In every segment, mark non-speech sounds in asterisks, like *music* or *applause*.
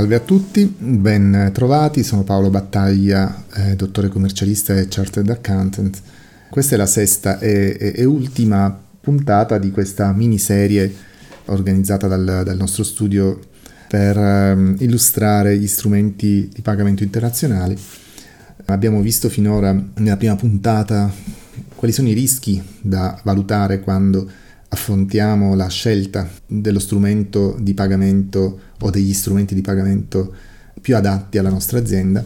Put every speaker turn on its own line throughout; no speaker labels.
Salve a tutti, ben trovati, sono Paolo Battaglia, eh, dottore commercialista e chartered accountant. Questa è la sesta e, e, e ultima puntata di questa miniserie organizzata dal, dal nostro studio per um, illustrare gli strumenti di pagamento internazionali. Abbiamo visto finora nella prima puntata quali sono i rischi da valutare quando affrontiamo la scelta dello strumento di pagamento o degli strumenti di pagamento più adatti alla nostra azienda.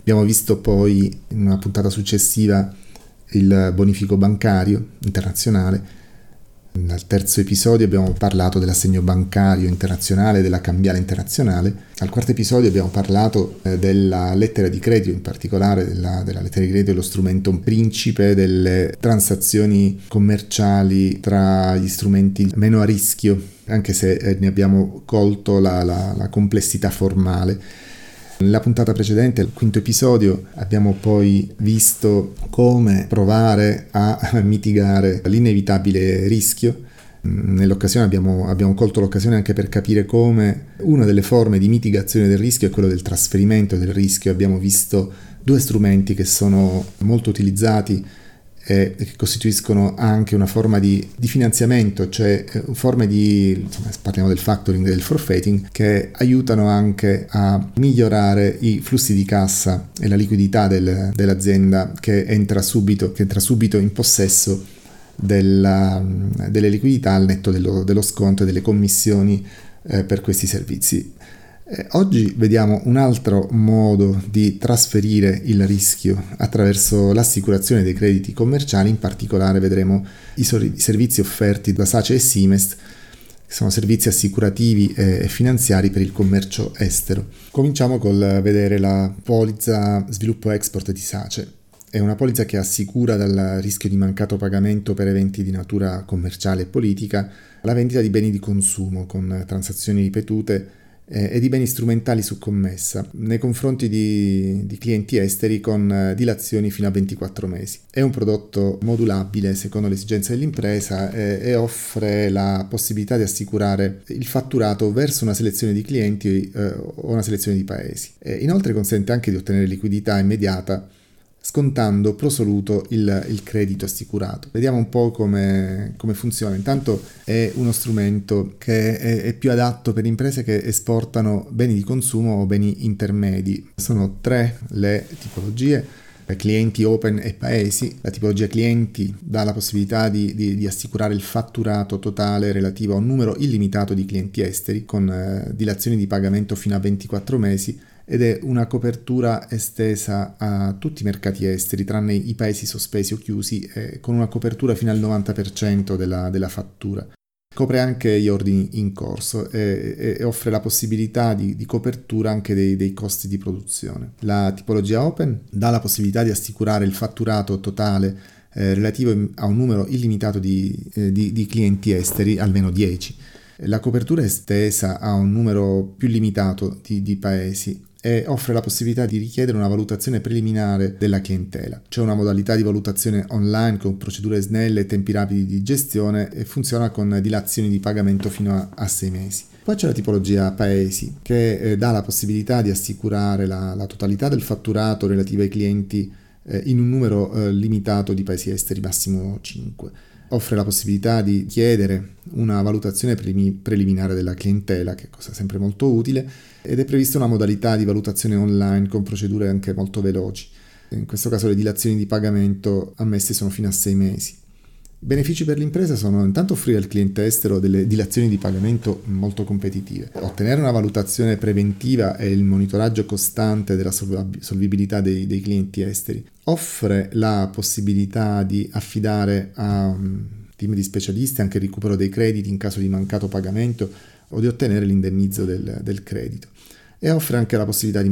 Abbiamo visto poi in una puntata successiva il bonifico bancario internazionale nel terzo episodio abbiamo parlato dell'assegno bancario internazionale, della cambiale internazionale. Al quarto episodio abbiamo parlato eh, della lettera di credito, in particolare della, della lettera di credito, lo strumento principe delle transazioni commerciali tra gli strumenti meno a rischio, anche se eh, ne abbiamo colto la, la, la complessità formale. Nella puntata precedente, il quinto episodio, abbiamo poi visto come provare a *laughs* mitigare l'inevitabile rischio. Nell'occasione abbiamo, abbiamo, colto l'occasione anche per capire come una delle forme di mitigazione del rischio è quello del trasferimento del rischio. Abbiamo visto due strumenti che sono molto utilizzati e che costituiscono anche una forma di, di finanziamento, cioè eh, forme di, insomma, parliamo del factoring e del forfeiting, che aiutano anche a migliorare i flussi di cassa e la liquidità del, dell'azienda che entra subito, che entra subito in possesso della, delle liquidità al netto dello, dello sconto e delle commissioni eh, per questi servizi. Eh, oggi vediamo un altro modo di trasferire il rischio attraverso l'assicurazione dei crediti commerciali, in particolare vedremo i, servizi offerti da SACE e Simest, che sono servizi assicurativi e finanziari per il commercio estero. Cominciamo col vedere la polizza sviluppo export di SACE. È una polizza che assicura dal rischio di mancato pagamento per eventi di natura commerciale e politica la vendita di beni di consumo con transazioni ripetute eh, e di beni strumentali su commessa nei confronti di, di clienti esteri con eh, dilazioni fino a 24 mesi. È un prodotto modulabile secondo le esigenze dell'impresa e, e offre la possibilità di assicurare il fatturato verso una selezione di clienti eh, o una selezione di paesi. E inoltre consente anche di ottenere liquidità immediata scontando prosoluto il, il credito assicurato. Vediamo un po' come, come, funziona. Intanto è uno strumento che è, è, più adatto per imprese che esportano beni di consumo o beni intermedi. Sono tre le tipologie clienti open e paesi. La tipologia clienti dà la possibilità di, di, di, assicurare il fatturato totale relativo a un numero illimitato di clienti esteri con eh, dilazioni di pagamento fino a 24 mesi ed è una copertura estesa a tutti i mercati esteri, tranne i paesi sospesi o chiusi, eh, con una copertura fino al 90% della, della fattura. Copre anche gli ordini in corso e, e offre la possibilità di, di copertura anche dei, dei, costi di produzione. La tipologia open dà la possibilità di assicurare il fatturato totale eh, relativo a un numero illimitato di, eh, di, di clienti esteri, almeno 10. La copertura è estesa a un numero più limitato di, di paesi e offre la possibilità di richiedere una valutazione preliminare della clientela. C'è una modalità di valutazione online con procedure snelle e tempi rapidi di gestione e funziona con dilazioni di pagamento fino a, a sei mesi. Poi c'è la tipologia paesi che eh, dà la possibilità di assicurare la, la, totalità del fatturato relativo ai clienti eh, in un numero eh, limitato di paesi esteri, massimo 5 offre la possibilità di chiedere una valutazione preliminare della clientela, che è cosa sempre molto utile, ed è prevista una modalità di valutazione online con procedure anche molto veloci. In questo caso le dilazioni di pagamento ammesse sono fino a sei mesi. I benefici per l'impresa sono intanto offrire al cliente estero delle dilazioni di pagamento molto competitive, ottenere una valutazione preventiva e il monitoraggio costante della solvibilità dei, dei clienti esteri, offre la possibilità di affidare a un team di specialisti anche il recupero dei crediti in caso di mancato pagamento o di ottenere l'indennizzo del, del credito e offre anche la possibilità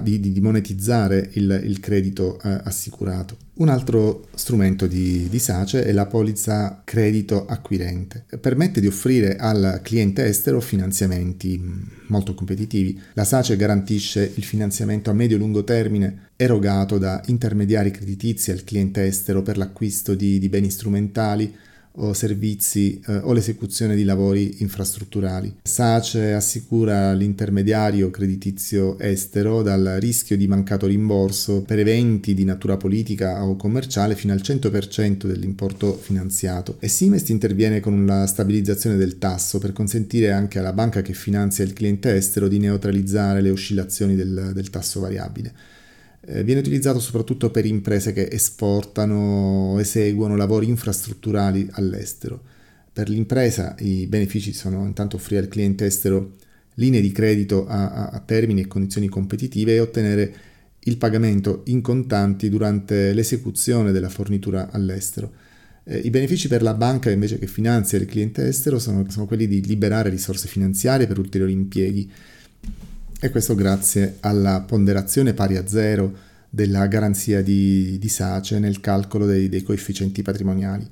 di, di, di monetizzare il, il credito eh, assicurato. Un altro strumento di, di, SACE è la polizza credito acquirente. Permette di offrire al cliente estero finanziamenti mm, molto competitivi. La SACE garantisce il finanziamento a medio-lungo termine erogato da intermediari creditizi al cliente estero per l'acquisto di, di beni strumentali o servizi eh, o l'esecuzione di lavori infrastrutturali. SACE assicura l'intermediario creditizio estero dal rischio di mancato rimborso per eventi di natura politica o commerciale fino al 100% dell'importo finanziato e Simest interviene con la stabilizzazione del tasso per consentire anche alla banca che finanzia il cliente estero di neutralizzare le oscillazioni del, del tasso variabile. Eh, viene utilizzato soprattutto per imprese che esportano o eseguono lavori infrastrutturali all'estero. Per l'impresa i benefici sono intanto offrire al cliente estero linee di credito a, a, termini e condizioni competitive e ottenere il pagamento in contanti durante l'esecuzione della fornitura all'estero. Eh, I benefici per la banca invece che finanzia il cliente estero sono, sono quelli di liberare risorse finanziarie per ulteriori impieghi e questo grazie alla ponderazione pari a zero della garanzia di, di SACE nel calcolo dei, dei, coefficienti patrimoniali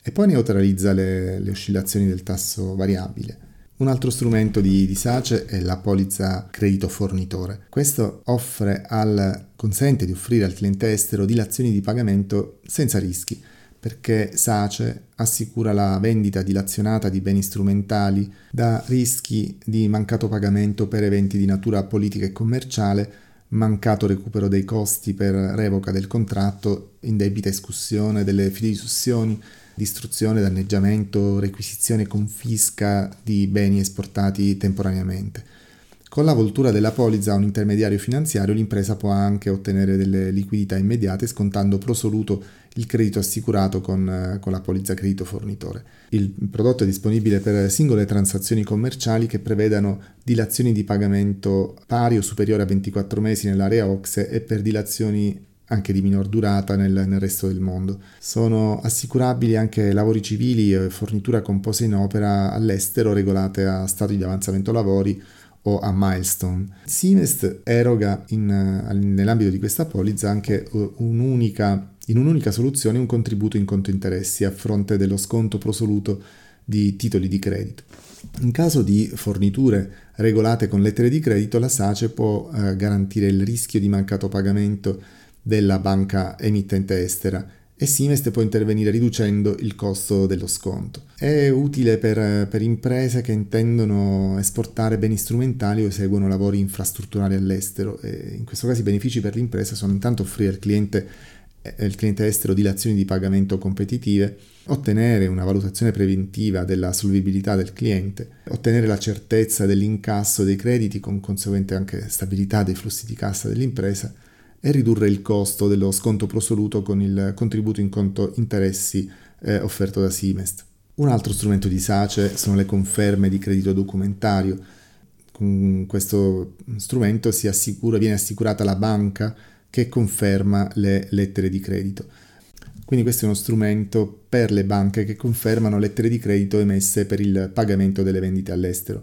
e poi neutralizza le, le, oscillazioni del tasso variabile. Un altro strumento di, di SACE è la polizza credito fornitore. Questo offre al, consente di offrire al cliente estero dilazioni di pagamento senza rischi perché SACE assicura la vendita dilazionata di beni strumentali da rischi di mancato pagamento per eventi di natura politica e commerciale, mancato recupero dei costi per revoca del contratto, indebita escussione delle fideiussioni, distruzione, danneggiamento, requisizione e confisca di beni esportati temporaneamente. Con la voltura della polizza a un intermediario finanziario l'impresa può anche ottenere delle liquidità immediate scontando pro soluto il credito assicurato con, eh, con, la polizza credito fornitore. Il prodotto è disponibile per singole transazioni commerciali che prevedano dilazioni di pagamento pari o superiori a 24 mesi nell'area OXE e per dilazioni anche di minor durata nel, nel, resto del mondo. Sono assicurabili anche lavori civili e fornitura composta in opera all'estero regolate a stato di avanzamento lavori o a milestone. Simest eroga in, nell'ambito di questa polizza anche un'unica, in un'unica soluzione un contributo in conto interessi a fronte dello sconto prosoluto di titoli di credito. In caso di forniture regolate con lettere di credito, la SACE può eh, garantire il rischio di mancato pagamento della banca emittente estera e Simest può intervenire riducendo il costo dello sconto. È utile per, per, imprese che intendono esportare beni strumentali o eseguono lavori infrastrutturali all'estero. E in questo caso i benefici per l'impresa sono intanto offrire al cliente, eh, al cliente estero dilazioni di pagamento competitive, ottenere una valutazione preventiva della solvibilità del cliente, ottenere la certezza dell'incasso dei crediti con conseguente anche stabilità dei flussi di cassa dell'impresa, e ridurre il costo dello sconto prosoluto con il contributo in conto interessi eh, offerto da Simest. Un altro strumento di SACE sono le conferme di credito documentario. Con questo strumento assicura, viene assicurata la banca che conferma le lettere di credito. Quindi questo è uno strumento per le banche che confermano lettere di credito emesse per il pagamento delle vendite all'estero.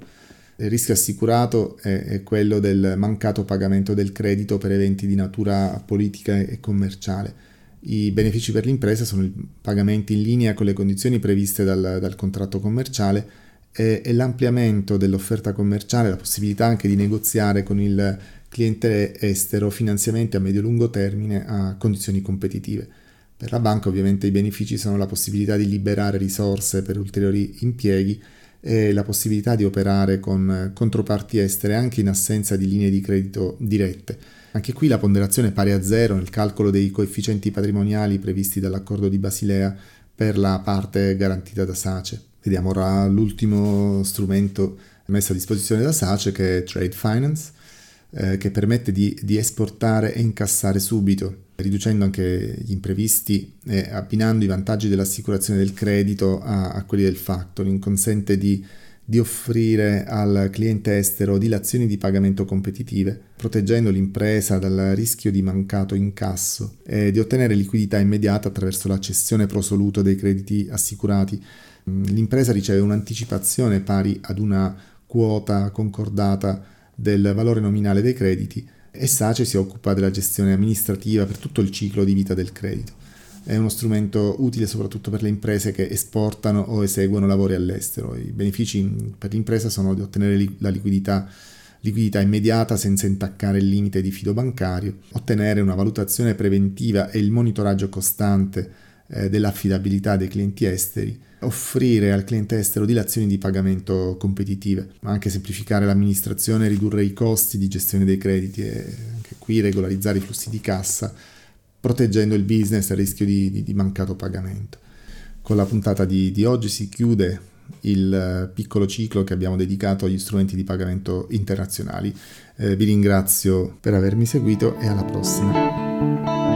Il rischio assicurato è, è, quello del mancato pagamento del credito per eventi di natura politica e commerciale. I benefici per l'impresa sono i pagamenti in linea con le condizioni previste dal, dal contratto commerciale e, e, l'ampliamento dell'offerta commerciale, la possibilità anche di negoziare con il cliente estero finanziamenti a medio-lungo termine a condizioni competitive. Per la banca ovviamente i benefici sono la possibilità di liberare risorse per ulteriori impieghi e la possibilità di operare con controparti estere anche in assenza di linee di credito dirette. Anche qui la ponderazione è pari a zero nel calcolo dei coefficienti patrimoniali previsti dall'accordo di Basilea per la parte garantita da SACE. Vediamo ora l'ultimo strumento messo a disposizione da SACE che è Trade Finance, eh, che permette di, di esportare e incassare subito riducendo anche gli imprevisti e abbinando i vantaggi dell'assicurazione del credito a, a quelli del factoring, consente di, di, offrire al cliente estero dilazioni di pagamento competitive, proteggendo l'impresa dal rischio di mancato incasso e di ottenere liquidità immediata attraverso la cessione prosoluto dei crediti assicurati. L'impresa riceve un'anticipazione pari ad una quota concordata del valore nominale dei crediti e SACE si occupa della gestione amministrativa per tutto il ciclo di vita del credito. È uno strumento utile soprattutto per le imprese che esportano o eseguono lavori all'estero. I benefici per l'impresa sono di ottenere la liquidità, liquidità immediata senza intaccare il limite di fido bancario, ottenere una valutazione preventiva e il monitoraggio costante eh, dell'affidabilità dei clienti esteri, offrire al cliente estero dilazioni di pagamento competitive, ma anche semplificare l'amministrazione, ridurre i costi di gestione dei crediti e anche qui regolarizzare i flussi di cassa, proteggendo il business dal rischio di, di, di, mancato pagamento. Con la puntata di, di oggi si chiude il piccolo ciclo che abbiamo dedicato agli strumenti di pagamento internazionali. Eh, vi ringrazio per avermi seguito e alla prossima.